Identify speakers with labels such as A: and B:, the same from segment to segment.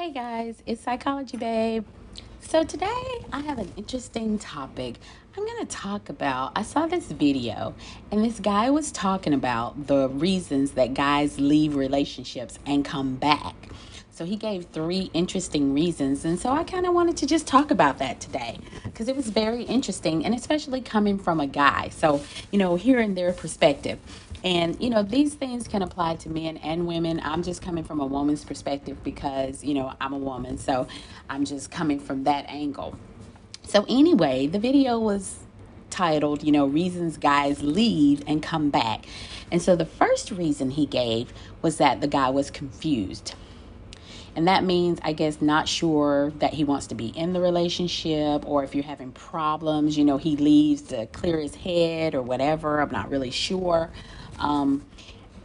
A: Hey guys, it's Psychology Babe. So today I have an interesting topic. I'm going to talk about. I saw this video, and this guy was talking about the reasons that guys leave relationships and come back. So he gave three interesting reasons, and so I kind of wanted to just talk about that today because it was very interesting, and especially coming from a guy. So, you know, hearing their perspective. And, you know, these things can apply to men and women. I'm just coming from a woman's perspective because, you know, I'm a woman. So I'm just coming from that angle. So, anyway, the video was titled, you know, Reasons Guys Leave and Come Back. And so the first reason he gave was that the guy was confused. And that means, I guess, not sure that he wants to be in the relationship, or if you're having problems, you know, he leaves to clear his head or whatever. I'm not really sure. Um,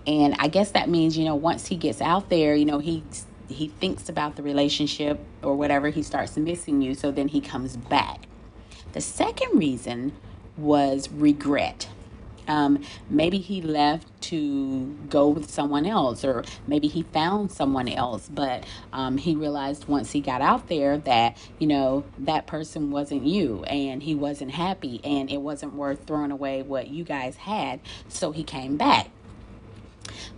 A: and I guess that means, you know, once he gets out there, you know, he he thinks about the relationship or whatever, he starts missing you, so then he comes back. The second reason was regret. Um, maybe he left to go with someone else, or maybe he found someone else, but um, he realized once he got out there that, you know, that person wasn't you and he wasn't happy and it wasn't worth throwing away what you guys had, so he came back.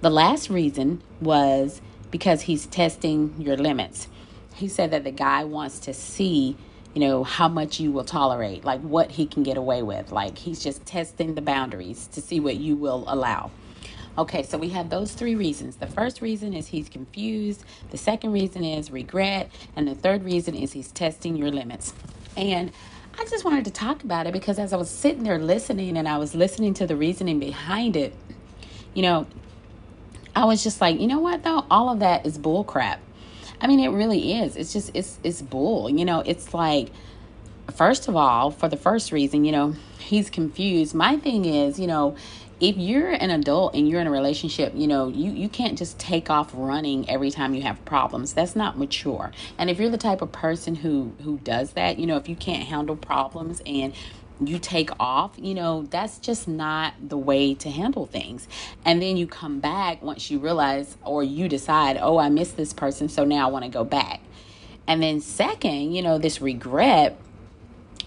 A: The last reason was because he's testing your limits. He said that the guy wants to see you know, how much you will tolerate, like what he can get away with. Like he's just testing the boundaries to see what you will allow. Okay, so we have those three reasons. The first reason is he's confused, the second reason is regret, and the third reason is he's testing your limits. And I just wanted to talk about it because as I was sitting there listening and I was listening to the reasoning behind it, you know, I was just like, you know what though? All of that is bullcrap. I mean, it really is. It's just it's it's bull. You know, it's like first of all, for the first reason, you know, he's confused. My thing is, you know, if you're an adult and you're in a relationship, you know, you, you can't just take off running every time you have problems. That's not mature. And if you're the type of person who who does that, you know, if you can't handle problems and you take off, you know, that's just not the way to handle things. And then you come back once you realize or you decide, oh, I miss this person, so now I want to go back. And then, second, you know, this regret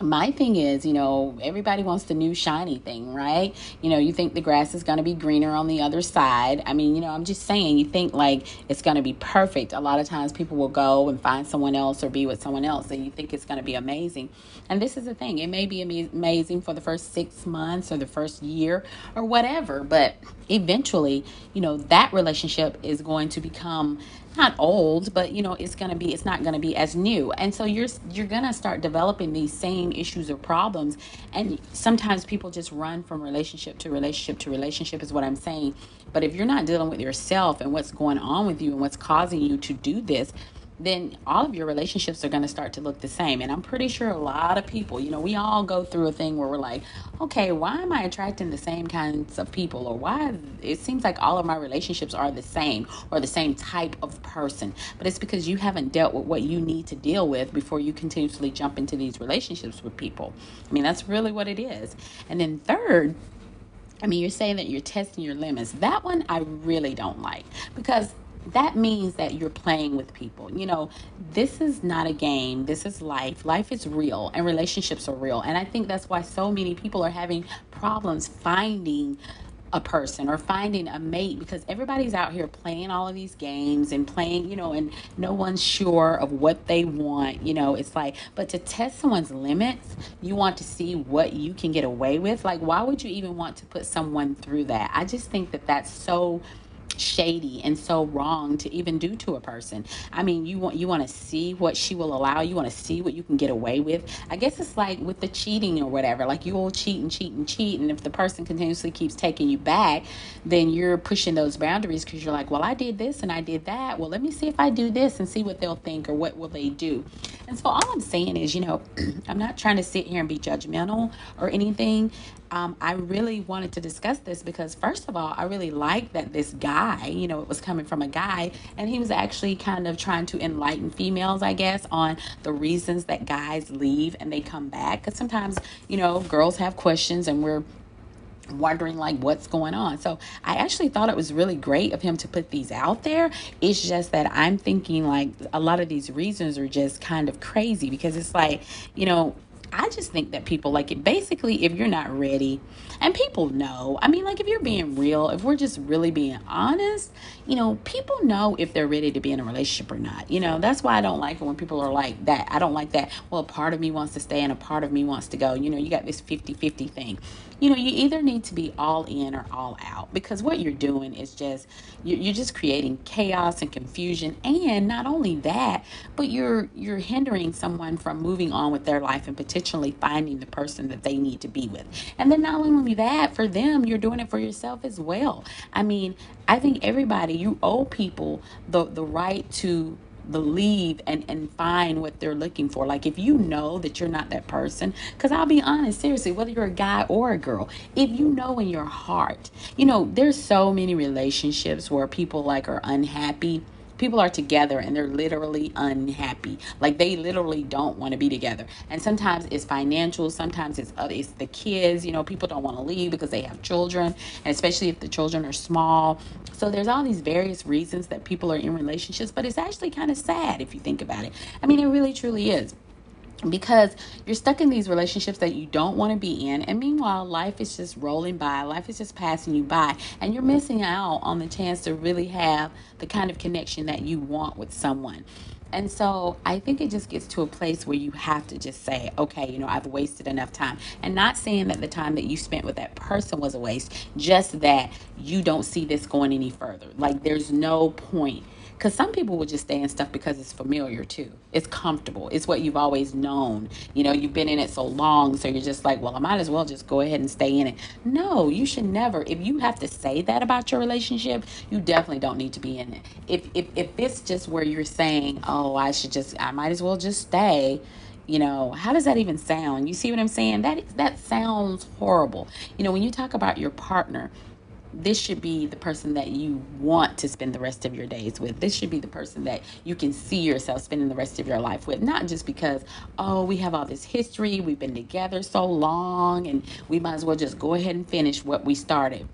A: my thing is, you know, everybody wants the new shiny thing, right? You know, you think the grass is going to be greener on the other side. I mean, you know, I'm just saying, you think like it's going to be perfect. A lot of times people will go and find someone else or be with someone else, and you think it's going to be amazing. And this is the thing it may be amazing for the first six months or the first year or whatever, but eventually, you know, that relationship is going to become not old, but you know, it's going to be it's not going to be as new. And so you're you're going to start developing these same issues or problems and sometimes people just run from relationship to relationship to relationship is what I'm saying. But if you're not dealing with yourself and what's going on with you and what's causing you to do this, then all of your relationships are going to start to look the same. And I'm pretty sure a lot of people, you know, we all go through a thing where we're like, okay, why am I attracting the same kinds of people? Or why it seems like all of my relationships are the same or the same type of person. But it's because you haven't dealt with what you need to deal with before you continuously jump into these relationships with people. I mean, that's really what it is. And then, third, I mean, you're saying that you're testing your limits. That one I really don't like because that means that you're playing with people. You know, this is not a game. This is life. Life is real and relationships are real. And I think that's why so many people are having problems finding a person or finding a mate because everybody's out here playing all of these games and playing, you know, and no one's sure of what they want. You know, it's like, but to test someone's limits, you want to see what you can get away with. Like, why would you even want to put someone through that? I just think that that's so shady and so wrong to even do to a person. I mean, you want you want to see what she will allow. You want to see what you can get away with. I guess it's like with the cheating or whatever. Like you will cheat and cheat and cheat, and if the person continuously keeps taking you back, then you're pushing those boundaries because you're like, well, I did this and I did that. Well, let me see if I do this and see what they'll think or what will they do. And so all I'm saying is, you know, I'm not trying to sit here and be judgmental or anything. Um, I really wanted to discuss this because, first of all, I really like that this guy, you know, it was coming from a guy, and he was actually kind of trying to enlighten females, I guess, on the reasons that guys leave and they come back. Because sometimes, you know, girls have questions and we're wondering like what's going on. So I actually thought it was really great of him to put these out there. It's just that I'm thinking like a lot of these reasons are just kind of crazy because it's like, you know, I just think that people like it. Basically, if you're not ready, and people know, I mean, like if you're being real, if we're just really being honest, you know, people know if they're ready to be in a relationship or not. You know, that's why I don't like it when people are like that. I don't like that. Well, a part of me wants to stay and a part of me wants to go. You know, you got this 50 50 thing. You know, you either need to be all in or all out because what you're doing is just, you're just creating chaos and confusion. And not only that, but you're, you're hindering someone from moving on with their life and potentially finding the person that they need to be with. And then not only that, for them, you're doing it for yourself as well. I mean, I think everybody, you owe people the, the right to believe and, and find what they're looking for. Like if you know that you're not that person, because I'll be honest, seriously, whether you're a guy or a girl, if you know in your heart, you know, there's so many relationships where people like are unhappy people are together and they're literally unhappy. Like they literally don't want to be together. And sometimes it's financial sometimes it's uh, it's the kids you know people don't want to leave because they have children and especially if the children are small. So there's all these various reasons that people are in relationships but it's actually kind of sad if you think about it. I mean it really truly is because you're stuck in these relationships that you don't want to be in and meanwhile life is just rolling by life is just passing you by and you're missing out on the chance to really have the kind of connection that you want with someone and so I think it just gets to a place where you have to just say, okay, you know, I've wasted enough time. And not saying that the time that you spent with that person was a waste, just that you don't see this going any further. Like there's no point because some people will just stay in stuff because it's familiar too. It's comfortable. It's what you've always known. You know, you've been in it so long, so you're just like, well, I might as well just go ahead and stay in it. No, you should never. If you have to say that about your relationship, you definitely don't need to be in it. If if if it's just where you're saying, oh, I should just, I might as well just stay you know how does that even sound you see what i'm saying that that sounds horrible you know when you talk about your partner this should be the person that you want to spend the rest of your days with. This should be the person that you can see yourself spending the rest of your life with. Not just because, oh, we have all this history, we've been together so long, and we might as well just go ahead and finish what we started.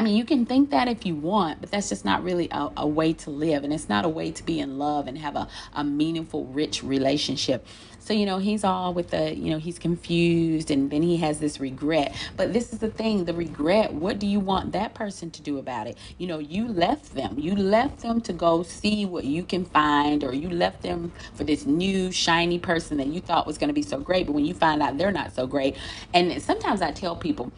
A: I mean, you can think that if you want, but that's just not really a, a way to live. And it's not a way to be in love and have a, a meaningful, rich relationship. So, you know, he's all with the, you know, he's confused and then he has this regret. But this is the thing the regret, what do you want that person to do about it? You know, you left them. You left them to go see what you can find, or you left them for this new, shiny person that you thought was going to be so great. But when you find out they're not so great, and sometimes I tell people,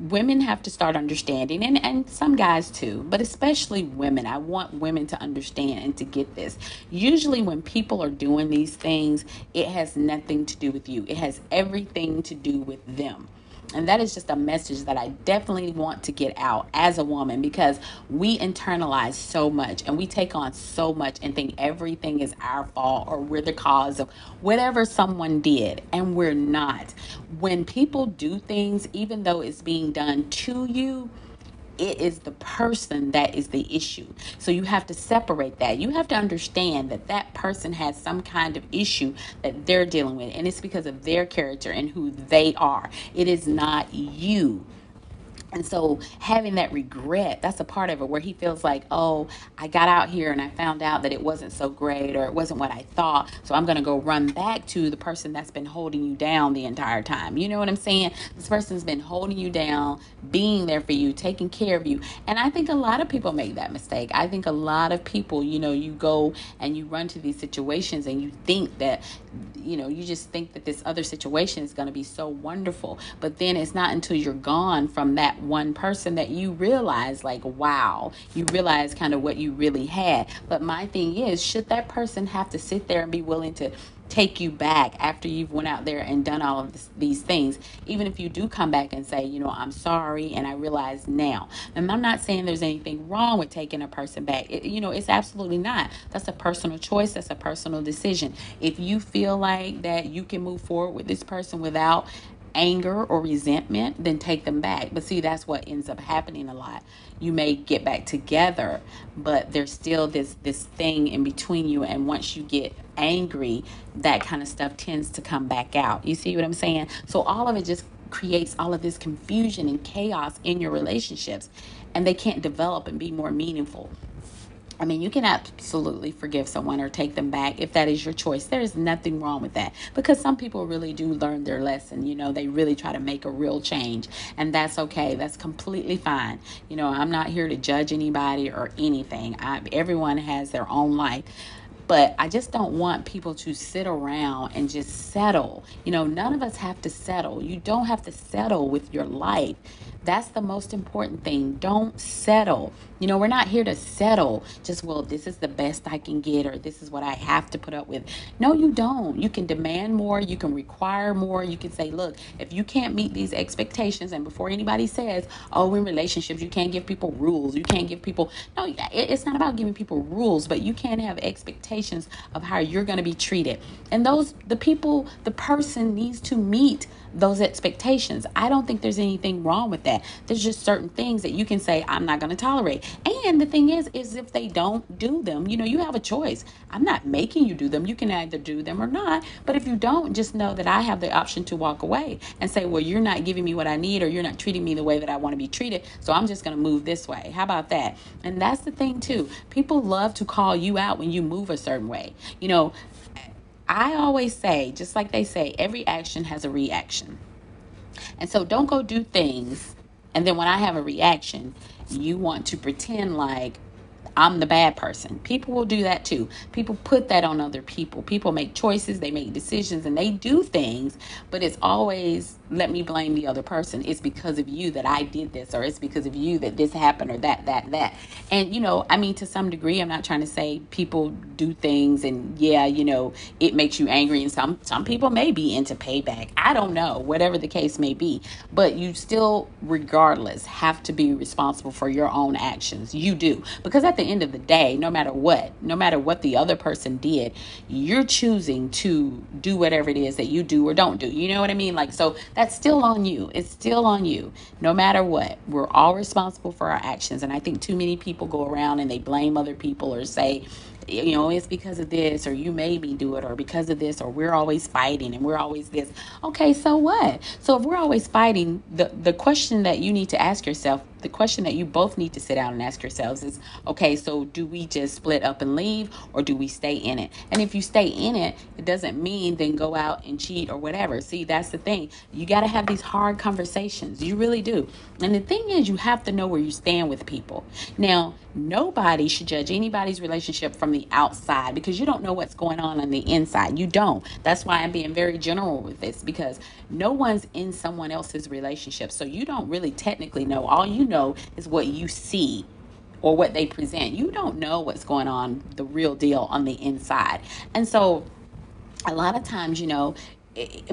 A: women have to start understanding and, and some guys too but especially women. I want women to understand and to get this. Usually when people are doing these things it has nothing to do with you. It has everything to do with them and that is just a message that I definitely want to get out as a woman because we internalize so much and we take on so much and think everything is our fault or we're the cause of whatever someone did. And we're not. When people do things, even though it's being done to you, it is the person that is the issue. So you have to separate that. You have to understand that that person has some kind of issue that they're dealing with, and it's because of their character and who they are. It is not you. And so having that regret, that's a part of it where he feels like, oh, I got out here and I found out that it wasn't so great or it wasn't what I thought. So I'm going to go run back to the person that's been holding you down the entire time. You know what I'm saying? This person's been holding you down, being there for you, taking care of you. And I think a lot of people make that mistake. I think a lot of people, you know, you go and you run to these situations and you think that, you know, you just think that this other situation is going to be so wonderful. But then it's not until you're gone from that one person that you realize like wow you realize kind of what you really had. But my thing is should that person have to sit there and be willing to take you back after you've went out there and done all of this, these things? Even if you do come back and say you know i'm sorry and i realize now. And i'm not saying there's anything wrong with taking a person back. It, you know it's absolutely not. That's a personal choice. That's a personal decision. If you feel like that you can move forward with this person without anger or resentment, then take them back. But see, that's what ends up happening a lot. You may get back together, but there's still this this thing in between you and once you get angry, that kind of stuff tends to come back out. You see what I'm saying? So all of it just creates all of this confusion and chaos in your relationships and they can't develop and be more meaningful. I mean, you can absolutely forgive someone or take them back if that is your choice. There is nothing wrong with that because some people really do learn their lesson. You know, they really try to make a real change, and that's okay. That's completely fine. You know, I'm not here to judge anybody or anything. I, everyone has their own life but I just don't want people to sit around and just settle. You know, none of us have to settle. You don't have to settle with your life. That's the most important thing. Don't settle. You know, we're not here to settle. Just, well, this is the best I can get or this is what I have to put up with. No, you don't. You can demand more. You can require more. You can say, look, if you can't meet these expectations, and before anybody says, oh, in relationships, you can't give people rules. You can't give people, no, it's not about giving people rules, but you can't have expectations of how you're going to be treated. And those, the people, the person needs to meet those expectations. I don't think there's anything wrong with that. There's just certain things that you can say I'm not going to tolerate. And the thing is is if they don't do them, you know, you have a choice. I'm not making you do them. You can either do them or not. But if you don't, just know that I have the option to walk away and say, "Well, you're not giving me what I need or you're not treating me the way that I want to be treated, so I'm just going to move this way." How about that? And that's the thing too. People love to call you out when you move a certain way. You know, I always say, just like they say, every action has a reaction. And so don't go do things and then when I have a reaction, you want to pretend like I'm the bad person. People will do that too. People put that on other people. People make choices, they make decisions, and they do things, but it's always let me blame the other person. It's because of you that I did this, or it's because of you that this happened, or that, that, that. And, you know, I mean, to some degree, I'm not trying to say people do things and, yeah, you know, it makes you angry. And some, some people may be into payback. I don't know, whatever the case may be. But you still, regardless, have to be responsible for your own actions. You do. Because at the end of the day, no matter what, no matter what the other person did, you're choosing to do whatever it is that you do or don't do. You know what I mean? Like, so that's still on you. It's still on you, no matter what. We're all responsible for our actions. And I think too many people go around and they blame other people or say, you know, it's because of this, or you made me do it, or because of this, or we're always fighting and we're always this. Okay, so what? So if we're always fighting, the, the question that you need to ask yourself the question that you both need to sit down and ask yourselves is okay, so do we just split up and leave or do we stay in it? And if you stay in it, it doesn't mean then go out and cheat or whatever. See, that's the thing. You got to have these hard conversations. You really do. And the thing is, you have to know where you stand with people. Now, nobody should judge anybody's relationship from the outside because you don't know what's going on on the inside. You don't. That's why I'm being very general with this because no one's in someone else's relationship. So you don't really technically know. All you know is what you see or what they present. You don't know what's going on, the real deal on the inside. And so a lot of times, you know,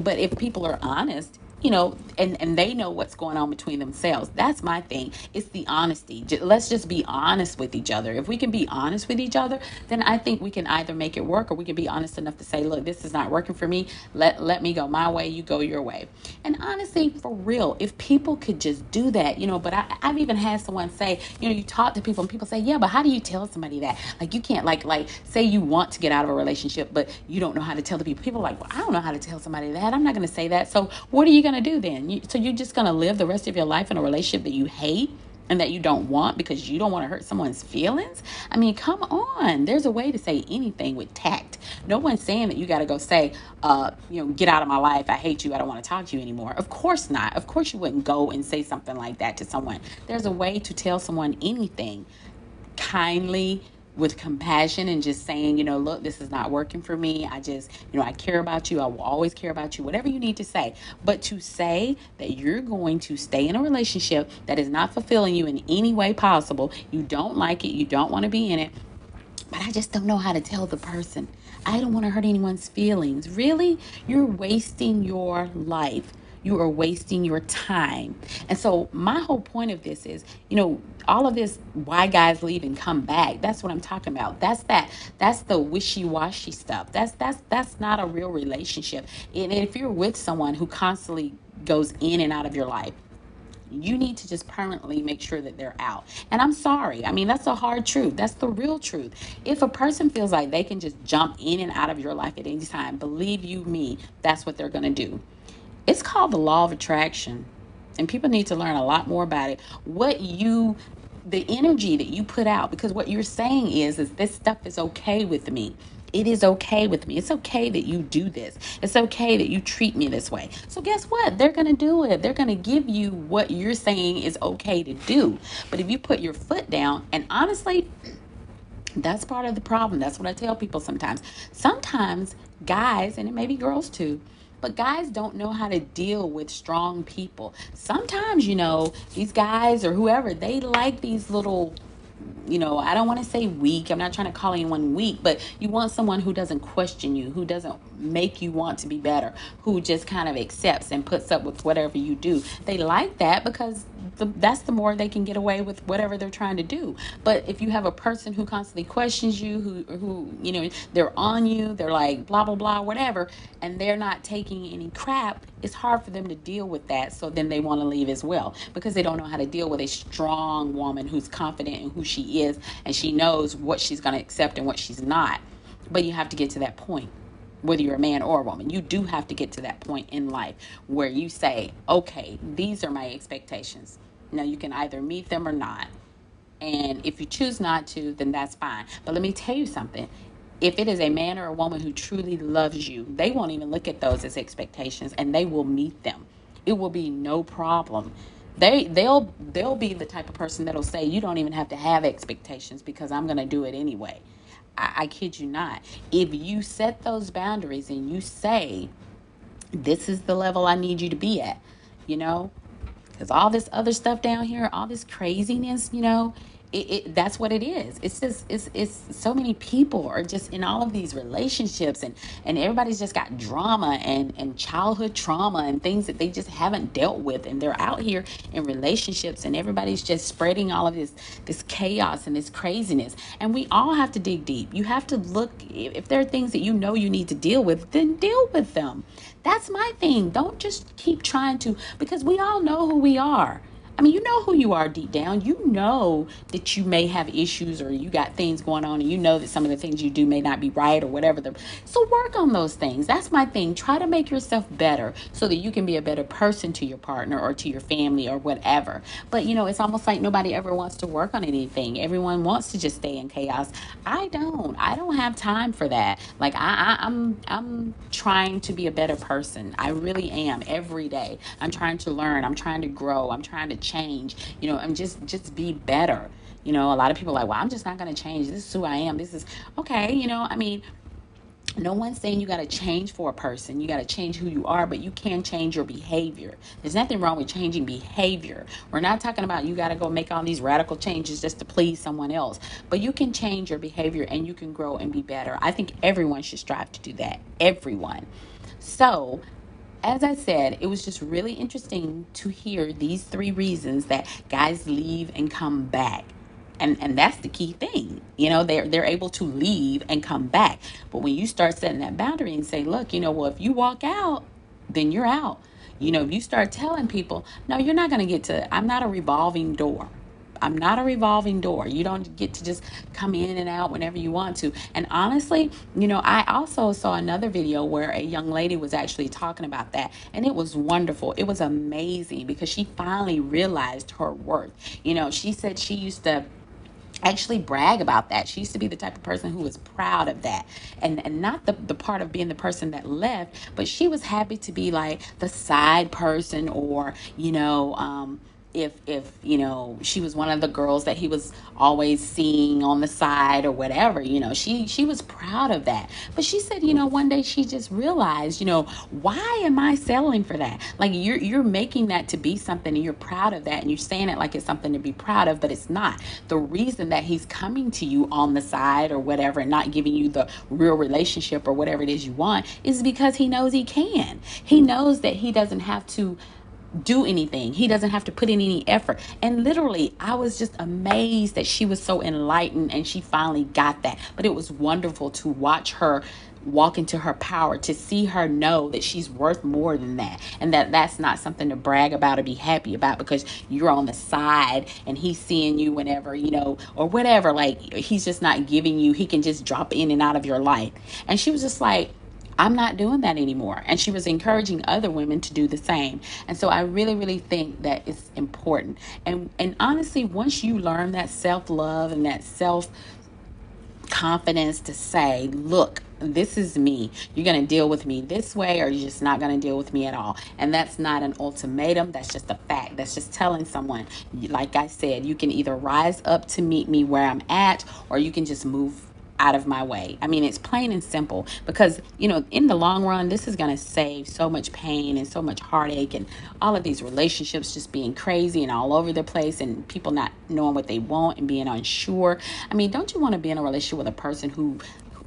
A: but if people are honest, you know, and, and they know what's going on between themselves. That's my thing. It's the honesty. Let's just be honest with each other. If we can be honest with each other, then I think we can either make it work or we can be honest enough to say, look, this is not working for me. Let let me go my way, you go your way. And honestly, for real, if people could just do that, you know, but I, I've even had someone say, you know, you talk to people and people say, yeah, but how do you tell somebody that? Like you can't like like say you want to get out of a relationship, but you don't know how to tell the people. People like, well, I don't know how to tell somebody that. I'm not going to say that. So what are you going to do then? You, so you're just going to live the rest of your life in a relationship that you hate and that you don't want because you don't want to hurt someone's feelings? I mean, come on. There's a way to say anything with tact. No one's saying that you got to go say, uh, you know, get out of my life. I hate you. I don't want to talk to you anymore. Of course not. Of course you wouldn't go and say something like that to someone. There's a way to tell someone anything kindly with compassion and just saying, you know, look, this is not working for me. I just, you know, I care about you. I will always care about you, whatever you need to say. But to say that you're going to stay in a relationship that is not fulfilling you in any way possible, you don't like it, you don't want to be in it, but I just don't know how to tell the person. I don't want to hurt anyone's feelings. Really? You're wasting your life you are wasting your time. And so, my whole point of this is, you know, all of this why guys leave and come back. That's what I'm talking about. That's that. That's the wishy-washy stuff. That's that's that's not a real relationship. And if you're with someone who constantly goes in and out of your life, you need to just permanently make sure that they're out. And I'm sorry. I mean, that's a hard truth. That's the real truth. If a person feels like they can just jump in and out of your life at any time, believe you me, that's what they're going to do It's called the law of attraction. And people need to learn a lot more about it. What you the energy that you put out because what you're saying is is this stuff is okay with me it is okay with me. It's okay that you do this. It's okay that you treat me this way. So, guess what? They're going to do it. They're going to give you what you're saying is okay to do. But if you put your foot down, and honestly, that's part of the problem. That's what I tell people sometimes. Sometimes guys, and it may be girls too, but guys don't know how to deal with strong people. Sometimes, you know, these guys or whoever, they like these little you know, I don't want to say weak. I'm not trying to call anyone weak, but you want someone who doesn't question you, who doesn't make you want to be better, who just kind of accepts and puts up with whatever you do. They like that because the, that's the more they can get away with whatever they're trying to do. But if you have a person who constantly questions you, who who you know they're on you, they're like blah blah blah whatever, and they're not taking any crap, it's hard for them to deal with that. So then they want to leave as well because they don't know how to deal with a strong woman who's confident and who she is and she knows what she's going to accept and what she's not. But you have to get to that point whether you're a man or a woman, you do have to get to that point in life where you say, okay, these are my expectations. Now, you can either meet them or not. And if you choose not to, then that's fine. But let me tell you something. If it is a man or a woman who truly loves you, they won't even look at those as expectations and they will meet them. It will be no problem. They they'll they'll be the type of person that'll say you don't even have to have expectations because I'm going to do it anyway. I, I kid you not. If you set those boundaries and you say, this is the level I need you to be at, you know, because all this other stuff down here, all this craziness, you know, it, it, that's what it is. It's just it's it's so many people are just in all of these relationships and and everybody's just got drama and and childhood trauma and things that they just haven't dealt with and they're out here in relationships and everybody's just spreading all of this this chaos and this craziness and we all have to dig deep. You have to look if there are things that you know you need to deal with, then deal with them. That's my thing. Don't just keep trying to because we all know who we are. I mean, you know who you are deep down. You know that you may have issues or you got things going on and you know that some of the things you do may not be right or whatever. The, so work on those things. That's my thing. Try to make yourself better so that you can be a better person to your partner or to your family or whatever. But you know, it's almost like nobody ever wants to work on anything. Everyone wants to just stay in chaos. I don't. I don't have time for that. Like I, I I'm I'm trying to be a better person. I really am every day. I'm trying to learn. I'm trying to grow. I'm trying to change, you know, and just just be better. You know, a lot of people are like, well, I'm just not going to change. This is who I am. This is okay. You know, I mean, no one's saying you got to change for a person. You got to change who you are, but you can change your behavior. There's nothing wrong with changing behavior. We're not talking about you got to go make all these radical changes just to please someone else, but you can change your behavior and you can grow and be better. I think everyone should strive to do that. Everyone. So, as I said, it was just really interesting to hear these three reasons that guys leave and come back. And and that's the key thing. You know, they're they're able to leave and come back. But when you start setting that boundary and say, look, you know, well, if you walk out, then you're out. You know, if you start telling people, no, you're not going to get to, I'm not a revolving door. I'm not a revolving door. You don't get to just come in and out whenever you want to. And honestly, you know, I also saw another video where a young lady was actually talking about that, and it was wonderful. It was amazing because she finally realized her worth. You know, she said she used to actually brag about that. She used to be the type of person who was proud of that. And and not the, the part of being the person that left, but she was happy to be like the side person or, you know, um, if if you know she was one of the girls that he was always seeing on the side or whatever you know she she was proud of that. But she said you know one day she just realized you know why am i settling for that? Like you're you're making that to be something and you're proud of that and you're saying it like it's something to be proud of but it's not. The reason that he's coming to you on the side or whatever and not giving you the real relationship or whatever it is you want is because he knows he can. He knows that he doesn't have to do anything. He doesn't have to put in any effort. And literally, I was just amazed that she was so enlightened and she finally got that. But it was wonderful to watch her walk into her power to see her know that she's worth more than that and that that's not something to brag about or be happy about because you're on the side and he's seeing you whenever you know or whatever like he's just not giving you he can just drop in and out of your life and she was just like I'm not doing that anymore. And she was encouraging other women to do the same. And so I really, really think that it's important. And and honestly, once you learn that self-love and that self confidence to say, look, this is me. You're going to deal with me this way, or you're just not going to deal with me at all. And that's not an ultimatum. That's just a fact. That's just telling someone, like I said, you can either rise up to meet me where I'm at, or you can just move out of my way. I mean, it's plain and simple because, you know, in the long run, this is going to save so much pain and so much heartache and all of these relationships just being crazy and all over the place and people not knowing what they want and being unsure. I mean, don't you want to be in a relationship with a person who,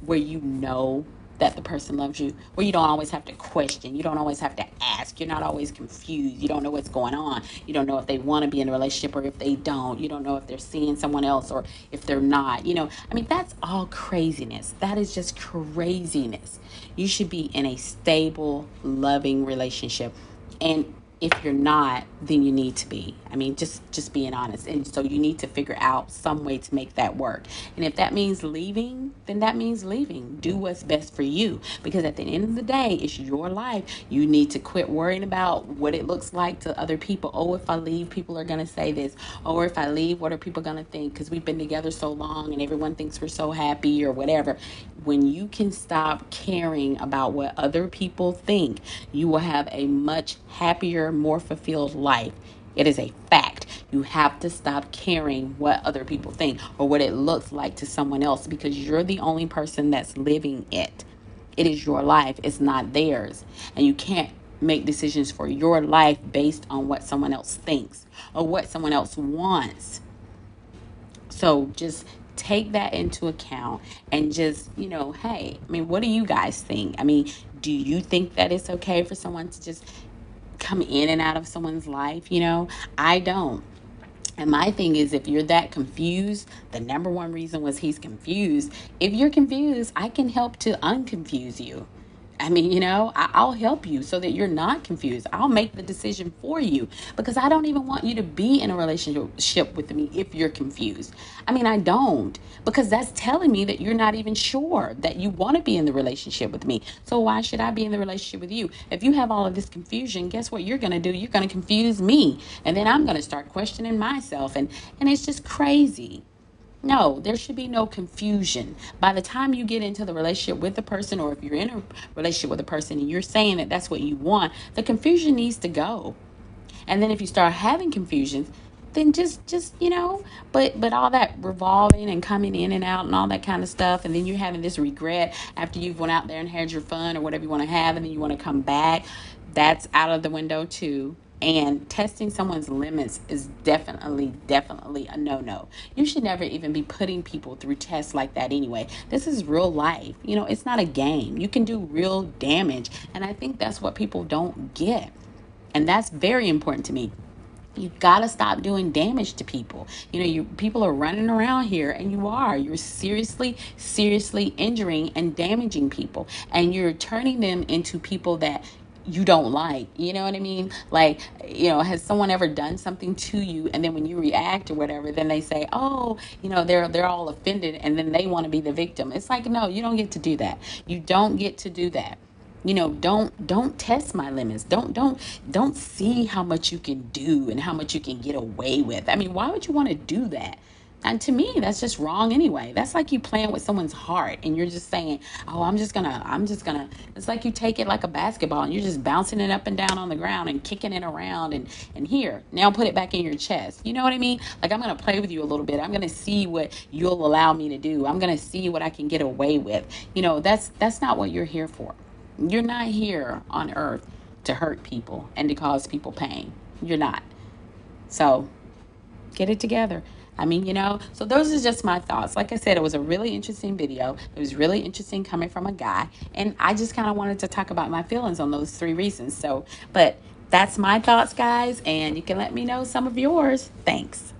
A: where you know that the person loves you, where you don't always have to question, you don't always have to ask, you're not always confused, you don't know what's going on, you don't know if they want to be in a relationship or if they don't, you don't know if they're seeing someone else or if they're not, you know. I mean, that's all craziness. That is just craziness. You should be in a stable, loving relationship. And if you're not then you need to be i mean just just being honest. And so you need to figure out some way to make that work. And if that means leaving then that means leaving. Do what's best for you. Because at the end of the day it's your life. You need to quit worrying about what it looks like to other people. Oh if i leave people are going to say this. Or if i leave what are people going to think? Because we've been together so long and everyone thinks we're so happy or whatever. When you can stop caring about what other people think you will have a much happier more fulfilled life. It is a fact. You have to stop caring what other people think or what it looks like to someone else because you're the only person that's living it. It is your life, it's not theirs. And you can't make decisions for your life based on what someone else thinks or what someone else wants. So just take that into account and just, you know, hey, I mean, what do you guys think? I mean, do you think that it's okay for someone to just come in and out of someone's life, you know? I don't. And my thing is, if you're that confused, the number one reason was he's confused. If you're confused, I can help to unconfuse you. I mean, you know, I, will help you so that you're not confused. I'll make the decision for you because I don't even want you to be in a relationship with me if you're confused. I mean, I don't because that's telling me that you're not even sure that you want to be in the relationship with me. So why should I be in the relationship with you? If you have all of this confusion, guess what you're going to do? You're going to confuse me. And then I'm going to start questioning myself. And, and it's just crazy. No, there should be no confusion. By the time you get into the relationship with the person, or if you're in a relationship with a person and you're saying that that's what you want, the confusion needs to go. And then if you start having confusions, then just just you know but but all that revolving and coming in and out and all that kind of stuff and then you're having this regret after you've went out there and had your fun or whatever you want to have and then you want to come back that's out of the window too and testing someone's limits is definitely, definitely a no no. You should never even be putting people through tests like that anyway. This is real life. You know, it's not a game. You can do real damage. And I think that's what people don't get. And that's very important to me. You've got to stop doing damage to people. You know, you people are running around here and you are. You're seriously, seriously injuring and damaging people. And you're turning them into people that you don't like. You know what I mean? Like, you know, has someone ever done something to you and then when you react or whatever, then they say, "Oh, you know, they're they're all offended and then they want to be the victim." It's like, "No, you don't get to do that. You don't get to do that." You know, don't don't test my limits. Don't don't don't see how much you can do and how much you can get away with. I mean, why would you want to do that? And to me, that's just wrong anyway. That's like you playing with someone's heart and you're just saying, oh, I'm just gonna, I'm just gonna. It's like you take it like a basketball and you're just bouncing it up and down on the ground and kicking it around and, and here, now put it back in your chest. You know what I mean? Like I'm gonna play with you a little bit. I'm gonna see what you'll allow me to do. I'm gonna see what I can get away with. You know, that's, that's not what you're here for. You're not here on earth to hurt people and to cause people pain. You're not. So get it together. I mean, you know, so those are just my thoughts. Like I said, it was a really interesting video. It was really interesting coming from a guy. And I just kind of wanted to talk about my feelings on those three reasons. So, but that's my thoughts, guys. And you can let me know some of yours. Thanks.